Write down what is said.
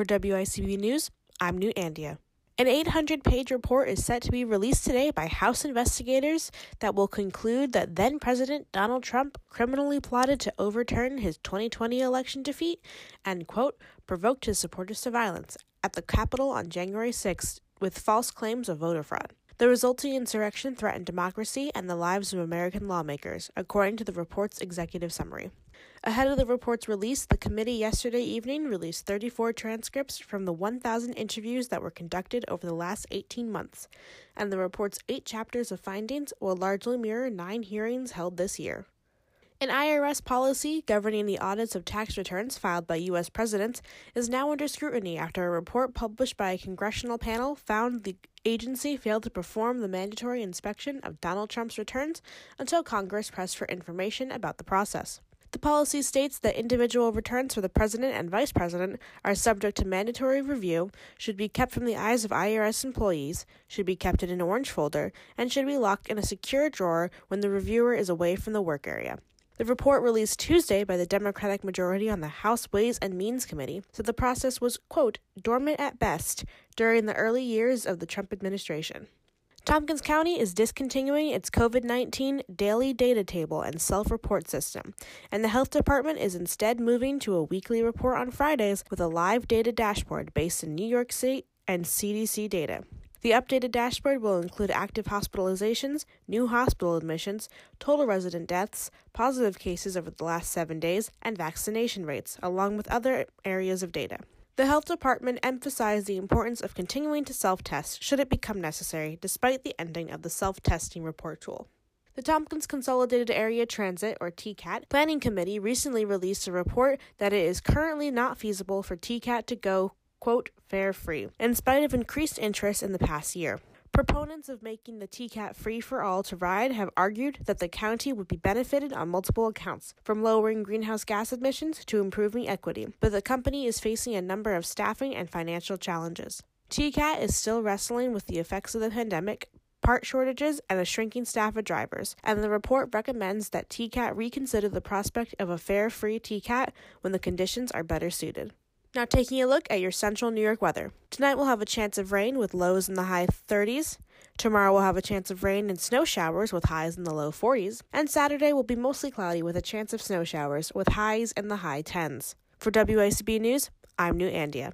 For WICB News, I'm New Andia. An 800 page report is set to be released today by House investigators that will conclude that then President Donald Trump criminally plotted to overturn his 2020 election defeat and, quote, provoked his supporters to violence at the Capitol on January 6 with false claims of voter fraud. The resulting insurrection threatened democracy and the lives of American lawmakers, according to the report's executive summary. Ahead of the report's release, the committee yesterday evening released 34 transcripts from the 1,000 interviews that were conducted over the last 18 months, and the report's eight chapters of findings will largely mirror nine hearings held this year. An IRS policy governing the audits of tax returns filed by U.S. presidents is now under scrutiny after a report published by a congressional panel found the agency failed to perform the mandatory inspection of Donald Trump's returns until Congress pressed for information about the process. The policy states that individual returns for the president and vice president are subject to mandatory review, should be kept from the eyes of IRS employees, should be kept in an orange folder, and should be locked in a secure drawer when the reviewer is away from the work area. The report released Tuesday by the Democratic majority on the House Ways and Means Committee said the process was, quote, dormant at best during the early years of the Trump administration. Tompkins County is discontinuing its COVID 19 daily data table and self report system, and the health department is instead moving to a weekly report on Fridays with a live data dashboard based in New York City and CDC data. The updated dashboard will include active hospitalizations, new hospital admissions, total resident deaths, positive cases over the last seven days, and vaccination rates, along with other areas of data. The health department emphasized the importance of continuing to self test should it become necessary, despite the ending of the self testing report tool. The Tompkins Consolidated Area Transit, or TCAT, Planning Committee recently released a report that it is currently not feasible for TCAT to go quote, fare free, in spite of increased interest in the past year. Proponents of making the TCAT free for all to ride have argued that the county would be benefited on multiple accounts, from lowering greenhouse gas emissions to improving equity, but the company is facing a number of staffing and financial challenges. TCAT is still wrestling with the effects of the pandemic, part shortages, and a shrinking staff of drivers, and the report recommends that TCAT reconsider the prospect of a fare free TCAT when the conditions are better suited. Now, taking a look at your central New York weather. Tonight we'll have a chance of rain with lows in the high 30s. Tomorrow we'll have a chance of rain and snow showers with highs in the low 40s. And Saturday will be mostly cloudy with a chance of snow showers with highs in the high 10s. For WICB News, I'm New Andia.